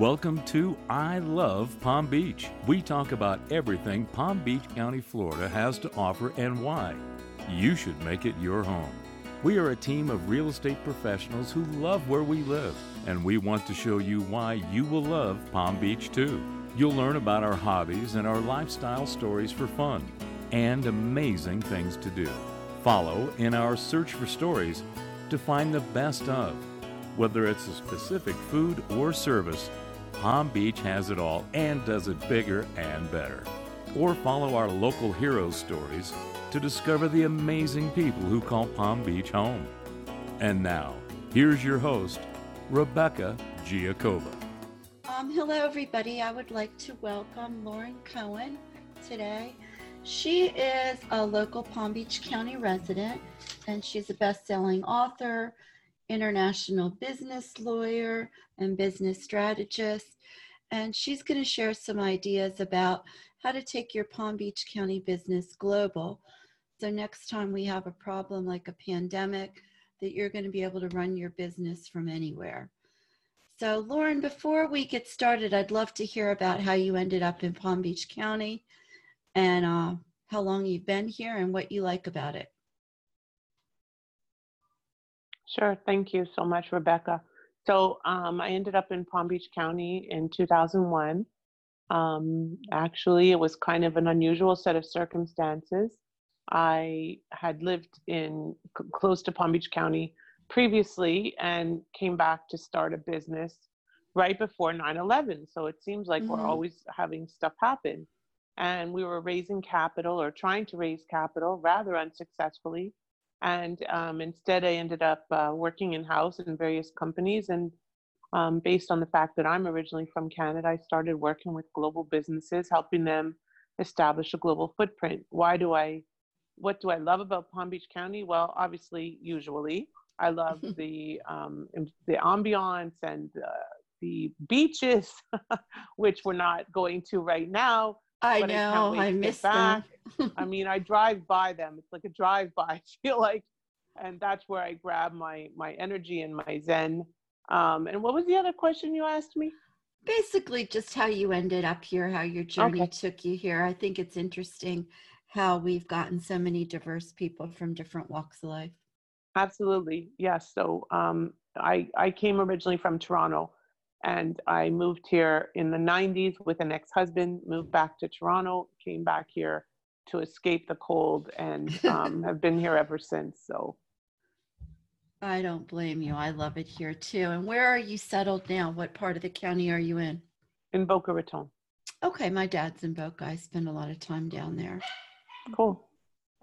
Welcome to I Love Palm Beach. We talk about everything Palm Beach County, Florida has to offer and why. You should make it your home. We are a team of real estate professionals who love where we live, and we want to show you why you will love Palm Beach too. You'll learn about our hobbies and our lifestyle stories for fun and amazing things to do. Follow in our search for stories to find the best of. Whether it's a specific food or service, Palm Beach has it all and does it bigger and better. Or follow our local hero stories to discover the amazing people who call Palm Beach home. And now, here's your host, Rebecca Giacova. Um, hello, everybody. I would like to welcome Lauren Cohen today. She is a local Palm Beach County resident, and she's a best selling author, international business lawyer, and business strategist. And she's going to share some ideas about how to take your Palm Beach County business global. So, next time we have a problem like a pandemic, that you're going to be able to run your business from anywhere. So, Lauren, before we get started, I'd love to hear about how you ended up in Palm Beach County and uh, how long you've been here and what you like about it. Sure. Thank you so much, Rebecca. So um, I ended up in Palm Beach County in 2001. Um, actually, it was kind of an unusual set of circumstances. I had lived in close to Palm Beach County previously and came back to start a business right before 9/11. So it seems like mm-hmm. we're always having stuff happen. And we were raising capital or trying to raise capital rather unsuccessfully. And um, instead, I ended up uh, working in house in various companies. And um, based on the fact that I'm originally from Canada, I started working with global businesses, helping them establish a global footprint. Why do I what do I love about Palm Beach County? Well, obviously, usually, I love the um, the ambiance and uh, the beaches, which we're not going to right now. I know. I, I miss them. I mean, I drive by them. It's like a drive by. I feel like, and that's where I grab my my energy and my zen. Um, and what was the other question you asked me? Basically, just how you ended up here, how your journey okay. took you here. I think it's interesting how we've gotten so many diverse people from different walks of life. Absolutely, yes. So um, I I came originally from Toronto, and I moved here in the '90s with an ex-husband. Moved back to Toronto, came back here to escape the cold, and um, have been here ever since. So. I don't blame you. I love it here too. And where are you settled now? What part of the county are you in? In Boca Raton. Okay, my dad's in Boca. I spend a lot of time down there. Cool.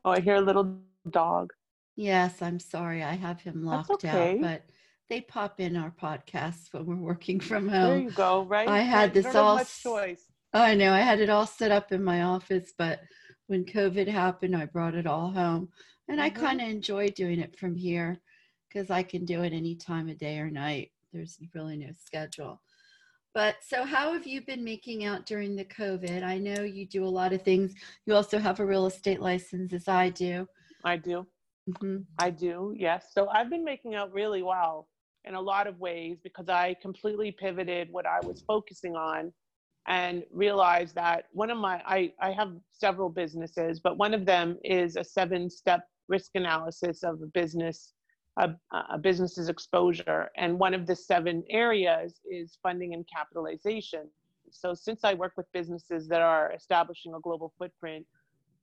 Oh, I hear a little dog. Yes, I'm sorry. I have him locked okay. out, but they pop in our podcasts when we're working from home. There you go, right? I had this all choice. I know. I had it all set up in my office, but when COVID happened, I brought it all home. And mm-hmm. I kind of enjoy doing it from here because I can do it any time of day or night. There's really no schedule. But so, how have you been making out during the COVID? I know you do a lot of things. You also have a real estate license, as I do. I do. Mm-hmm. I do, yes. So, I've been making out really well in a lot of ways because I completely pivoted what I was focusing on and realized that one of my, I, I have several businesses, but one of them is a seven step risk analysis of a business a, a business's exposure. And one of the seven areas is funding and capitalization. So, since I work with businesses that are establishing a global footprint,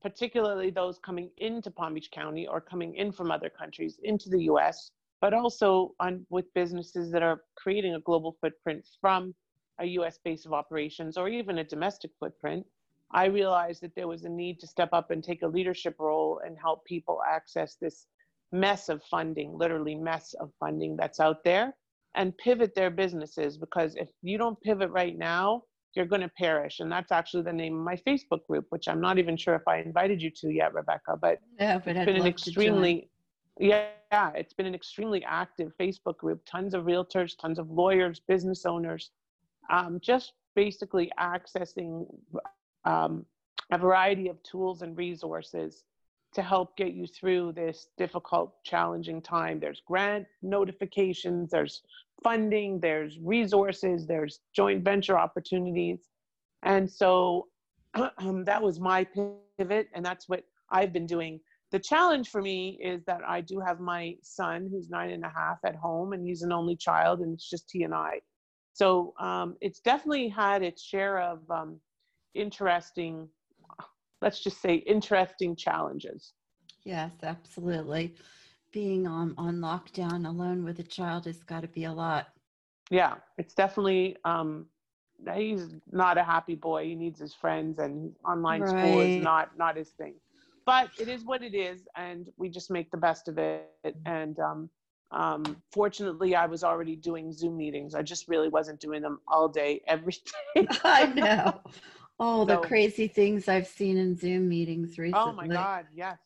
particularly those coming into Palm Beach County or coming in from other countries into the US, but also on, with businesses that are creating a global footprint from a US base of operations or even a domestic footprint, I realized that there was a need to step up and take a leadership role and help people access this mess of funding, literally mess of funding that's out there, and pivot their businesses because if you don't pivot right now, you're going to perish. And that's actually the name of my Facebook group, which I'm not even sure if I invited you to yet, Rebecca. But, yeah, but it's I'd been an extremely yeah, it's been an extremely active Facebook group. Tons of realtors, tons of lawyers, business owners, um, just basically accessing um, a variety of tools and resources to help get you through this difficult, challenging time. There's grant notifications, there's funding, there's resources, there's joint venture opportunities. And so that was my pivot, and that's what I've been doing. The challenge for me is that I do have my son who's nine and a half at home, and he's an only child, and it's just he and I. So um, it's definitely had its share of um, interesting, let's just say, interesting challenges. Yes, absolutely. Being um, on lockdown alone with a child has got to be a lot. Yeah, it's definitely um, he's not a happy boy. He needs his friends, and online right. school is not not his thing. But it is what it is, and we just make the best of it. And um, um, fortunately, I was already doing Zoom meetings. I just really wasn't doing them all day, every day. I know. Oh, so, the crazy things I've seen in Zoom meetings recently. Oh my God, yes.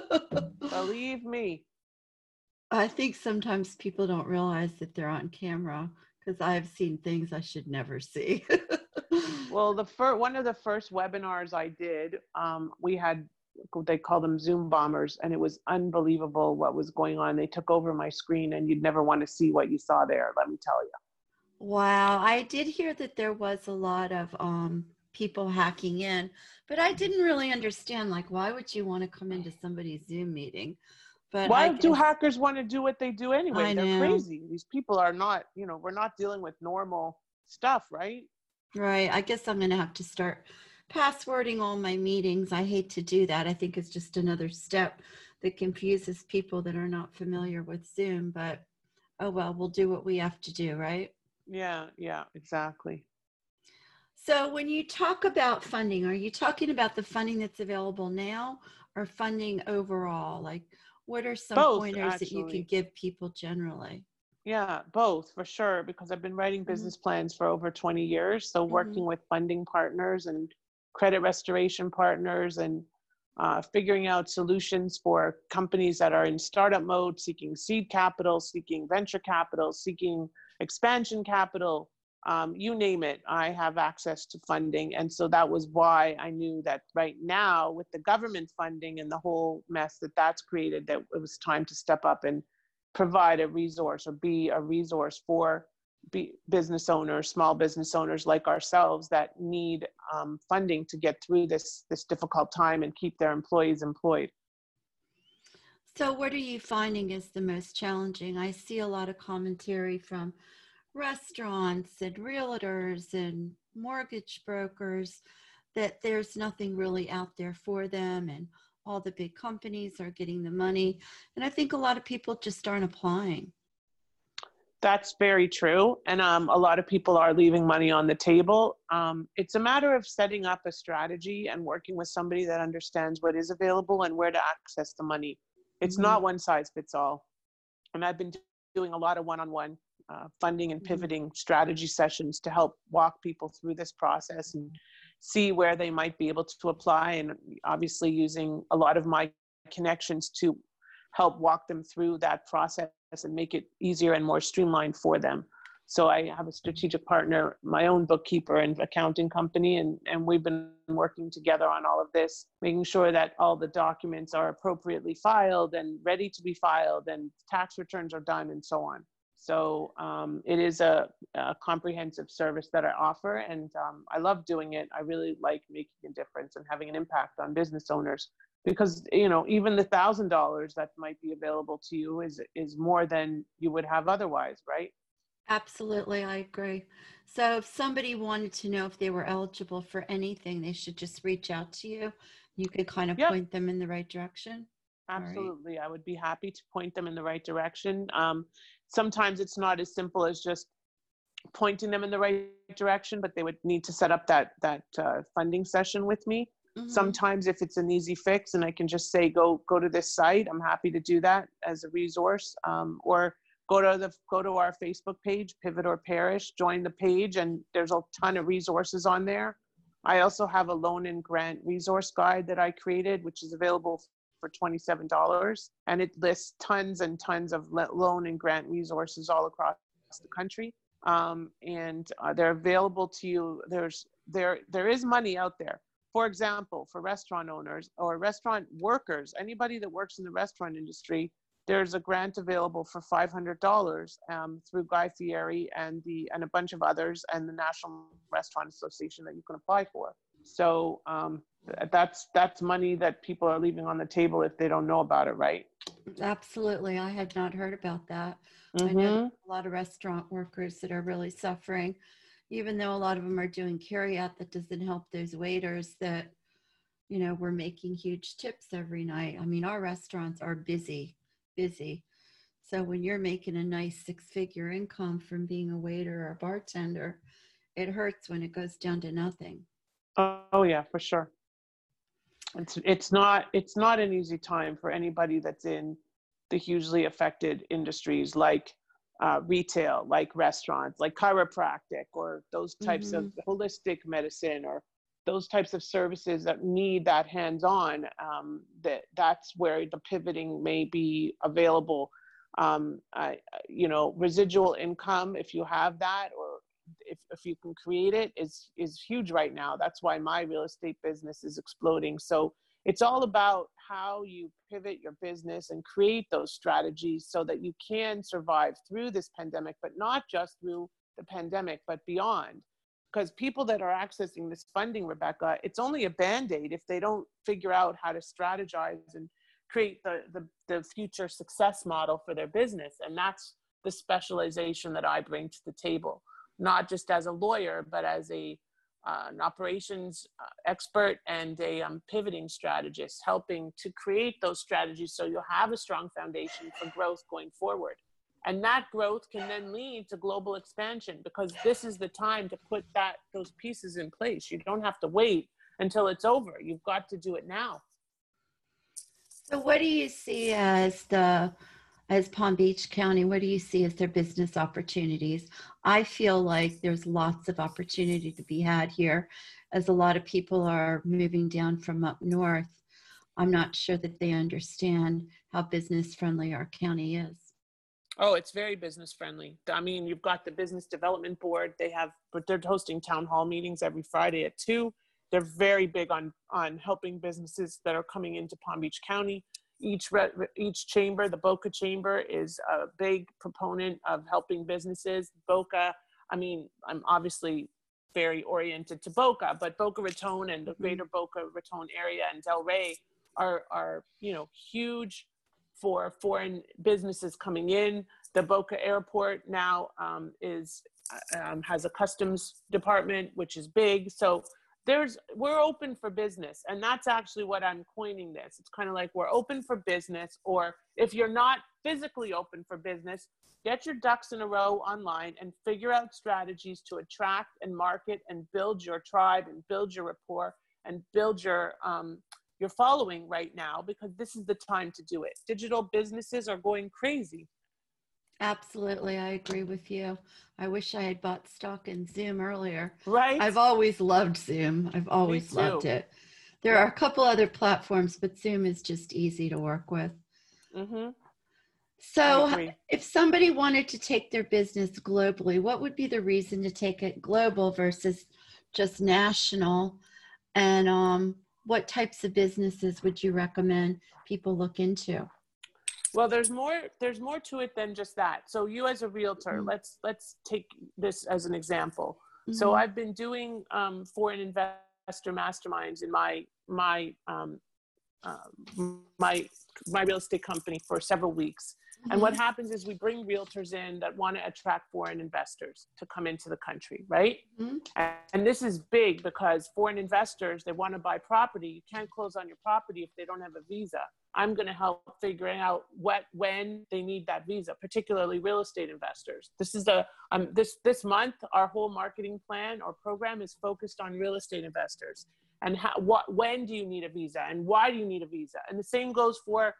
Believe me. I think sometimes people don't realize that they're on camera because I've seen things I should never see. well, the first one of the first webinars I did, um, we had they call them Zoom bombers, and it was unbelievable what was going on. They took over my screen, and you'd never want to see what you saw there. Let me tell you. Wow, I did hear that there was a lot of um, people hacking in, but I didn't really understand. Like, why would you want to come into somebody's Zoom meeting? But why guess, do hackers want to do what they do anyway? I They're know. crazy. These people are not, you know, we're not dealing with normal stuff, right? Right. I guess I'm going to have to start passwording all my meetings. I hate to do that. I think it's just another step that confuses people that are not familiar with Zoom, but oh well, we'll do what we have to do, right? Yeah, yeah, exactly. So when you talk about funding, are you talking about the funding that's available now or funding overall? Like what are some both, pointers actually. that you could give people generally? Yeah, both for sure, because I've been writing mm-hmm. business plans for over 20 years. So, working mm-hmm. with funding partners and credit restoration partners and uh, figuring out solutions for companies that are in startup mode, seeking seed capital, seeking venture capital, seeking expansion capital, um, you name it, I have access to funding. And so that was why I knew that right now, with the government funding and the whole mess that that's created, that it was time to step up and provide a resource or be a resource for business owners, small business owners like ourselves that need um, funding to get through this this difficult time and keep their employees employed. So, what are you finding is the most challenging? I see a lot of commentary from restaurants and realtors and mortgage brokers that there's nothing really out there for them and all the big companies are getting the money and i think a lot of people just aren't applying that's very true. And um, a lot of people are leaving money on the table. Um, it's a matter of setting up a strategy and working with somebody that understands what is available and where to access the money. It's mm-hmm. not one size fits all. And i've been doing a lot of one-on-one uh, funding and mm-hmm. pivoting strategy sessions to help walk people through this process and see where they might be able to apply. And obviously using a lot of my connections to help walk them through that process and make it easier and more streamlined for them. So i have a strategic partner my own bookkeeper and accounting company and, and we've been working together on all of this making sure that all the documents are appropriately filed and ready to be filed and tax returns are done and so on. So um, it is a, a, comprehensive service that I offer, and um, I love doing it. I really like making a difference and having an impact on business owners because you know even the thousand dollars that might be available to you is is more than you would have otherwise, right? Absolutely, I agree. So if somebody wanted to know if they were eligible for anything, they should just reach out to you. You could kind of yep. point them in the right direction. Absolutely. Right. I would be happy to point them in the right direction. Um, sometimes it's not as simple as just pointing them in the right direction, but they would need to set up that, that uh, funding session with me. Mm-hmm. Sometimes if it's an easy fix and I can just say, go, go to this site, I'm happy to do that as a resource. Um, or go to the, go to our Facebook page, Pivot or Perish, join the page and there's a ton of resources on there. I also have a loan and grant resource guide that I created, which is available for $27 and it lists tons and tons of loan and grant resources all across the country um, and uh, they're available to you there's there there is money out there for example, for restaurant owners or restaurant workers, anybody that works in the restaurant industry, there's a grant available for $500 um, through Guy Fieri and the and a bunch of others and the National Restaurant Association that you can apply for. So um, that's that's money that people are leaving on the table if they don't know about it, right? Absolutely, I had not heard about that. Mm-hmm. I know mm-hmm. a lot of restaurant workers that are really suffering, even though a lot of them are doing carryout. That doesn't help those waiters that, you know, we're making huge tips every night. I mean, our restaurants are busy busy. So when you're making a nice six figure income from being a waiter or a bartender, it hurts when it goes down to nothing. Oh yeah, for sure. It's it's not it's not an easy time for anybody that's in the hugely affected industries like uh, retail, like restaurants, like chiropractic, or those types mm-hmm. of holistic medicine, or those types of services that need that hands-on um, that that's where the pivoting may be available. Um, I, you know residual income if you have that or if, if you can create it is is huge right now. That's why my real estate business is exploding. So it's all about how you pivot your business and create those strategies so that you can survive through this pandemic but not just through the pandemic but beyond because people that are accessing this funding, Rebecca, it's only a band aid if they don't figure out how to strategize and create the, the, the future success model for their business. And that's the specialization that I bring to the table, not just as a lawyer, but as a uh, an operations uh, expert and a um, pivoting strategist, helping to create those strategies so you'll have a strong foundation for growth going forward. And that growth can then lead to global expansion because this is the time to put that those pieces in place. You don't have to wait until it's over. You've got to do it now. So what do you see as the as Palm Beach County, what do you see as their business opportunities? I feel like there's lots of opportunity to be had here as a lot of people are moving down from up north. I'm not sure that they understand how business friendly our county is. Oh, it's very business friendly. I mean, you've got the business development board. They have, but they're hosting town hall meetings every Friday at two. They're very big on on helping businesses that are coming into Palm Beach County. Each re, each chamber, the Boca Chamber, is a big proponent of helping businesses. Boca, I mean, I'm obviously very oriented to Boca, but Boca Raton and the mm-hmm. greater Boca Raton area and Delray are are you know huge for foreign businesses coming in. The Boca Airport now um, is um, has a customs department, which is big. So there's we're open for business, and that's actually what I'm coining this. It's kind of like we're open for business, or if you're not physically open for business, get your ducks in a row online and figure out strategies to attract and market and build your tribe and build your rapport and build your um, you're following right now because this is the time to do it. Digital businesses are going crazy. Absolutely, I agree with you. I wish I had bought stock in Zoom earlier. Right. I've always loved Zoom. I've always loved it. There are a couple other platforms, but Zoom is just easy to work with. Mm-hmm. So, if somebody wanted to take their business globally, what would be the reason to take it global versus just national? And um, what types of businesses would you recommend people look into? Well, there's more. There's more to it than just that. So, you as a realtor, mm-hmm. let's let's take this as an example. Mm-hmm. So, I've been doing um, foreign investor masterminds in my my um, uh, my my real estate company for several weeks. Mm-hmm. And what mm-hmm. happens is we bring realtors in that want to attract foreign investors to come into the country, right? Mm-hmm. And, and this is big because foreign investors, they want to buy property. You can't close on your property if they don't have a visa. I'm going to help figuring out what when they need that visa, particularly real estate investors. This is a um, this this month our whole marketing plan or program is focused on real estate investors and how, what when do you need a visa and why do you need a visa? And the same goes for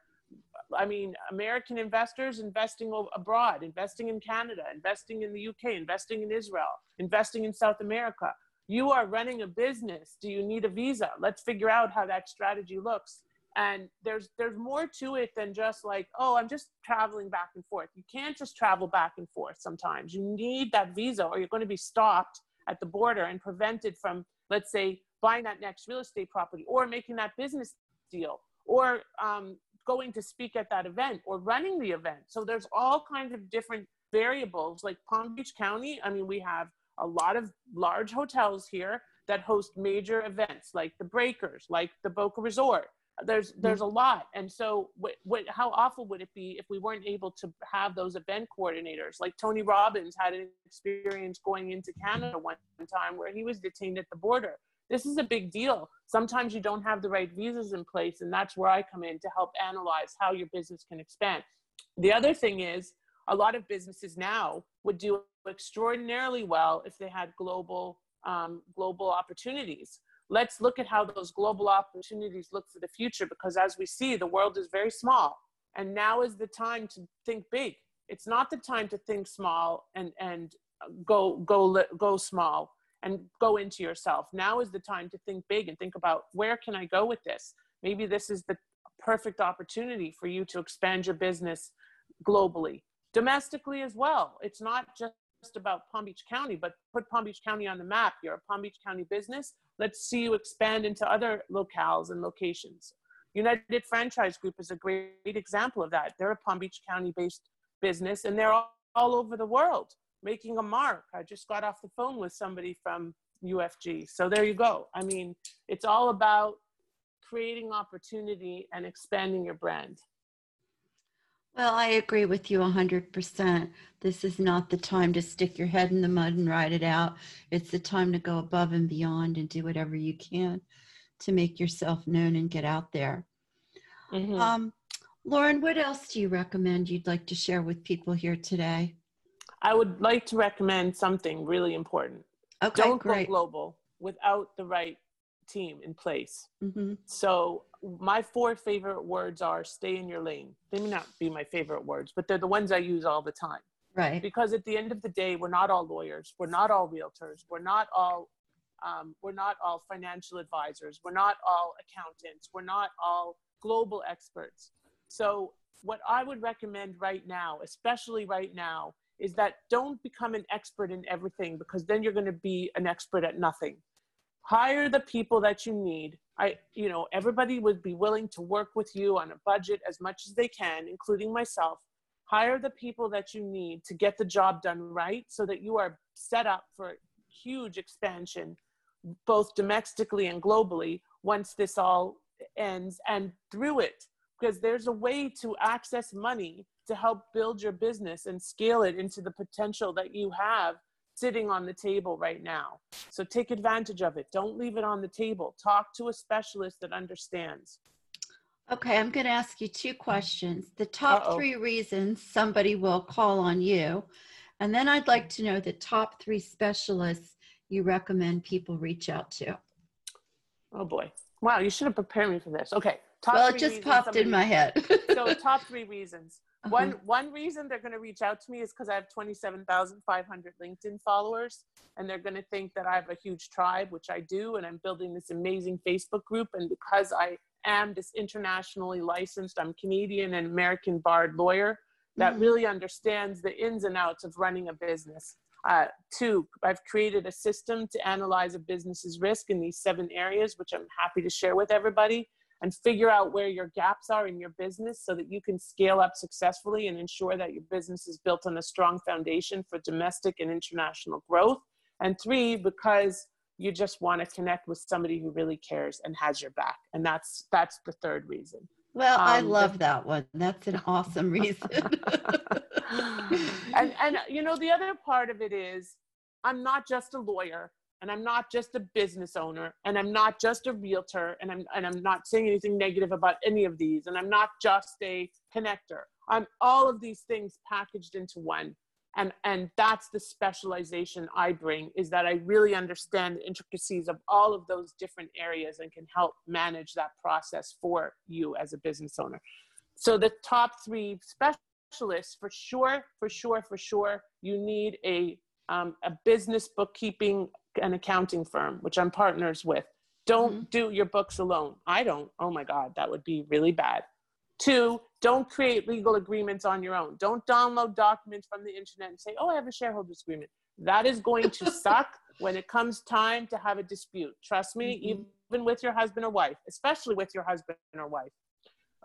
I mean, American investors investing abroad, investing in Canada, investing in the UK, investing in Israel, investing in South America. You are running a business. Do you need a visa? Let's figure out how that strategy looks. And there's there's more to it than just like, oh, I'm just traveling back and forth. You can't just travel back and forth sometimes. You need that visa or you're going to be stopped at the border and prevented from, let's say, buying that next real estate property or making that business deal or um, going to speak at that event or running the event. So there's all kinds of different variables. Like Palm Beach County, I mean, we have a lot of large hotels here that host major events like the Breakers, like the Boca Resort. There's mm-hmm. there's a lot, and so what, what how awful would it be if we weren't able to have those event coordinators? Like Tony Robbins had an experience going into Canada one time where he was detained at the border this is a big deal. Sometimes you don't have the right visas in place, and that's where I come in to help analyze how your business can expand. The other thing is, a lot of businesses now would do extraordinarily well if they had global um, global opportunities. Let's look at how those global opportunities look for the future, because as we see, the world is very small, and now is the time to think big. It's not the time to think small and and go go go small and go into yourself. Now is the time to think big and think about where can I go with this? Maybe this is the perfect opportunity for you to expand your business globally, domestically as well. It's not just about Palm Beach County, but put Palm Beach County on the map. You're a Palm Beach County business. Let's see you expand into other locales and locations. United Franchise Group is a great example of that. They're a Palm Beach County based business and they're all, all over the world making a mark. I just got off the phone with somebody from UFG. So there you go. I mean, it's all about creating opportunity and expanding your brand. Well, I agree with you 100%. This is not the time to stick your head in the mud and ride it out. It's the time to go above and beyond and do whatever you can to make yourself known and get out there. Mm-hmm. Um, Lauren, what else do you recommend you'd like to share with people here today? I would like to recommend something really important. Okay, Don't great. go global without the right team in place. Mm-hmm. So my four favorite words are stay in your lane. They may not be my favorite words, but they're the ones I use all the time. Right. Because at the end of the day, we're not all lawyers. We're not all realtors. We're not all um, we're not all financial advisors. We're not all accountants. We're not all global experts. So what I would recommend right now, especially right now, is that don't become an expert in everything because then you're going to be an expert at nothing hire the people that you need. I you know everybody would be willing to work with you on a budget as much as they can including myself. Hire the people that you need to get the job done right so that you are set up for huge expansion both domestically and globally once this all ends and through it. Because there's a way to access money to help build your business and scale it into the potential that you have sitting on the table right now. So take advantage of it. Don't leave it on the table. Talk to a specialist that understands. Okay, I'm going to ask you two questions. The top Uh-oh. three reasons somebody will call on you. And then I'd like to know the top three specialists you recommend people reach out to. Oh boy. Wow, you should have prepared me for this. Okay. Top well, it just popped somebody, in my head. so, top three reasons. Uh-huh. One one reason they're going to reach out to me is because I have 27,500 LinkedIn followers, and they're going to think that I have a huge tribe, which I do, and I'm building this amazing Facebook group. And because I am this internationally licensed, I'm Canadian and American barred lawyer that mm-hmm. really understands the ins and outs of running a business. Uh, two, I've created a system to analyze a business's risk in these seven areas, which I'm happy to share with everybody and figure out where your gaps are in your business so that you can scale up successfully and ensure that your business is built on a strong foundation for domestic and international growth. And three, because you just want to connect with somebody who really cares and has your back. And that's that's the third reason. Well, um, I love that one. That's an awesome reason. and and you know the other part of it is I'm not just a lawyer and I'm not just a business owner and I'm not just a realtor and I'm and I'm not saying anything negative about any of these and I'm not just a connector. I'm all of these things packaged into one. And and that's the specialization I bring is that I really understand the intricacies of all of those different areas and can help manage that process for you as a business owner. So the top 3 specialists for sure, for sure, for sure, you need a um, a business bookkeeping an accounting firm, which I'm partners with. Don't mm-hmm. do your books alone. I don't. Oh my God, that would be really bad. Two, don't create legal agreements on your own. Don't download documents from the internet and say, oh, I have a shareholders agreement. That is going to suck when it comes time to have a dispute. Trust me, mm-hmm. even with your husband or wife, especially with your husband or wife.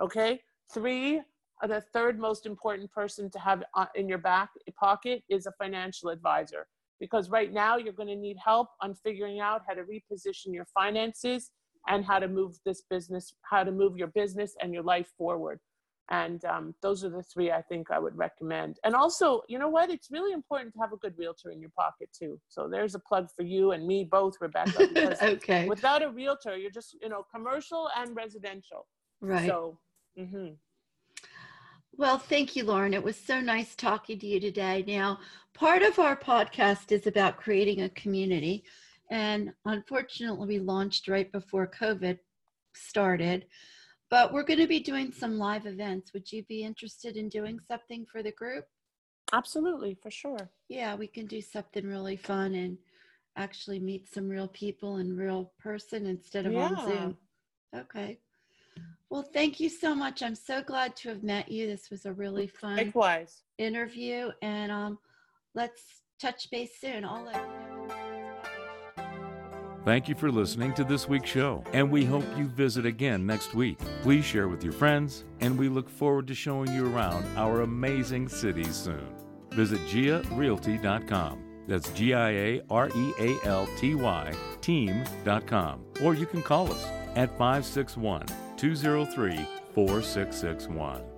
Okay? Three, the third most important person to have uh, in your back pocket is a financial advisor because right now you're going to need help on figuring out how to reposition your finances and how to move this business how to move your business and your life forward. And um, those are the three i think i would recommend. And also you know what? It's really important to have a good realtor in your pocket too. So there's a plug for you and me both rebecca okay. without a realtor you're just you know commercial and residential. Right. So mm-hmm. Well, thank you, Lauren. It was so nice talking to you today. Now, part of our podcast is about creating a community. And unfortunately, we launched right before COVID started. But we're going to be doing some live events. Would you be interested in doing something for the group? Absolutely, for sure. Yeah, we can do something really fun and actually meet some real people in real person instead of yeah. on Zoom. Okay. Well, thank you so much. I'm so glad to have met you. This was a really fun Likewise. interview. And um, let's touch base soon. I'll let Thank you for listening to this week's show, and we hope you visit again next week. Please share with your friends, and we look forward to showing you around our amazing city soon. Visit giarealty.com. That's G I A R E A L T Y team.com. Or you can call us at 561 203 4661.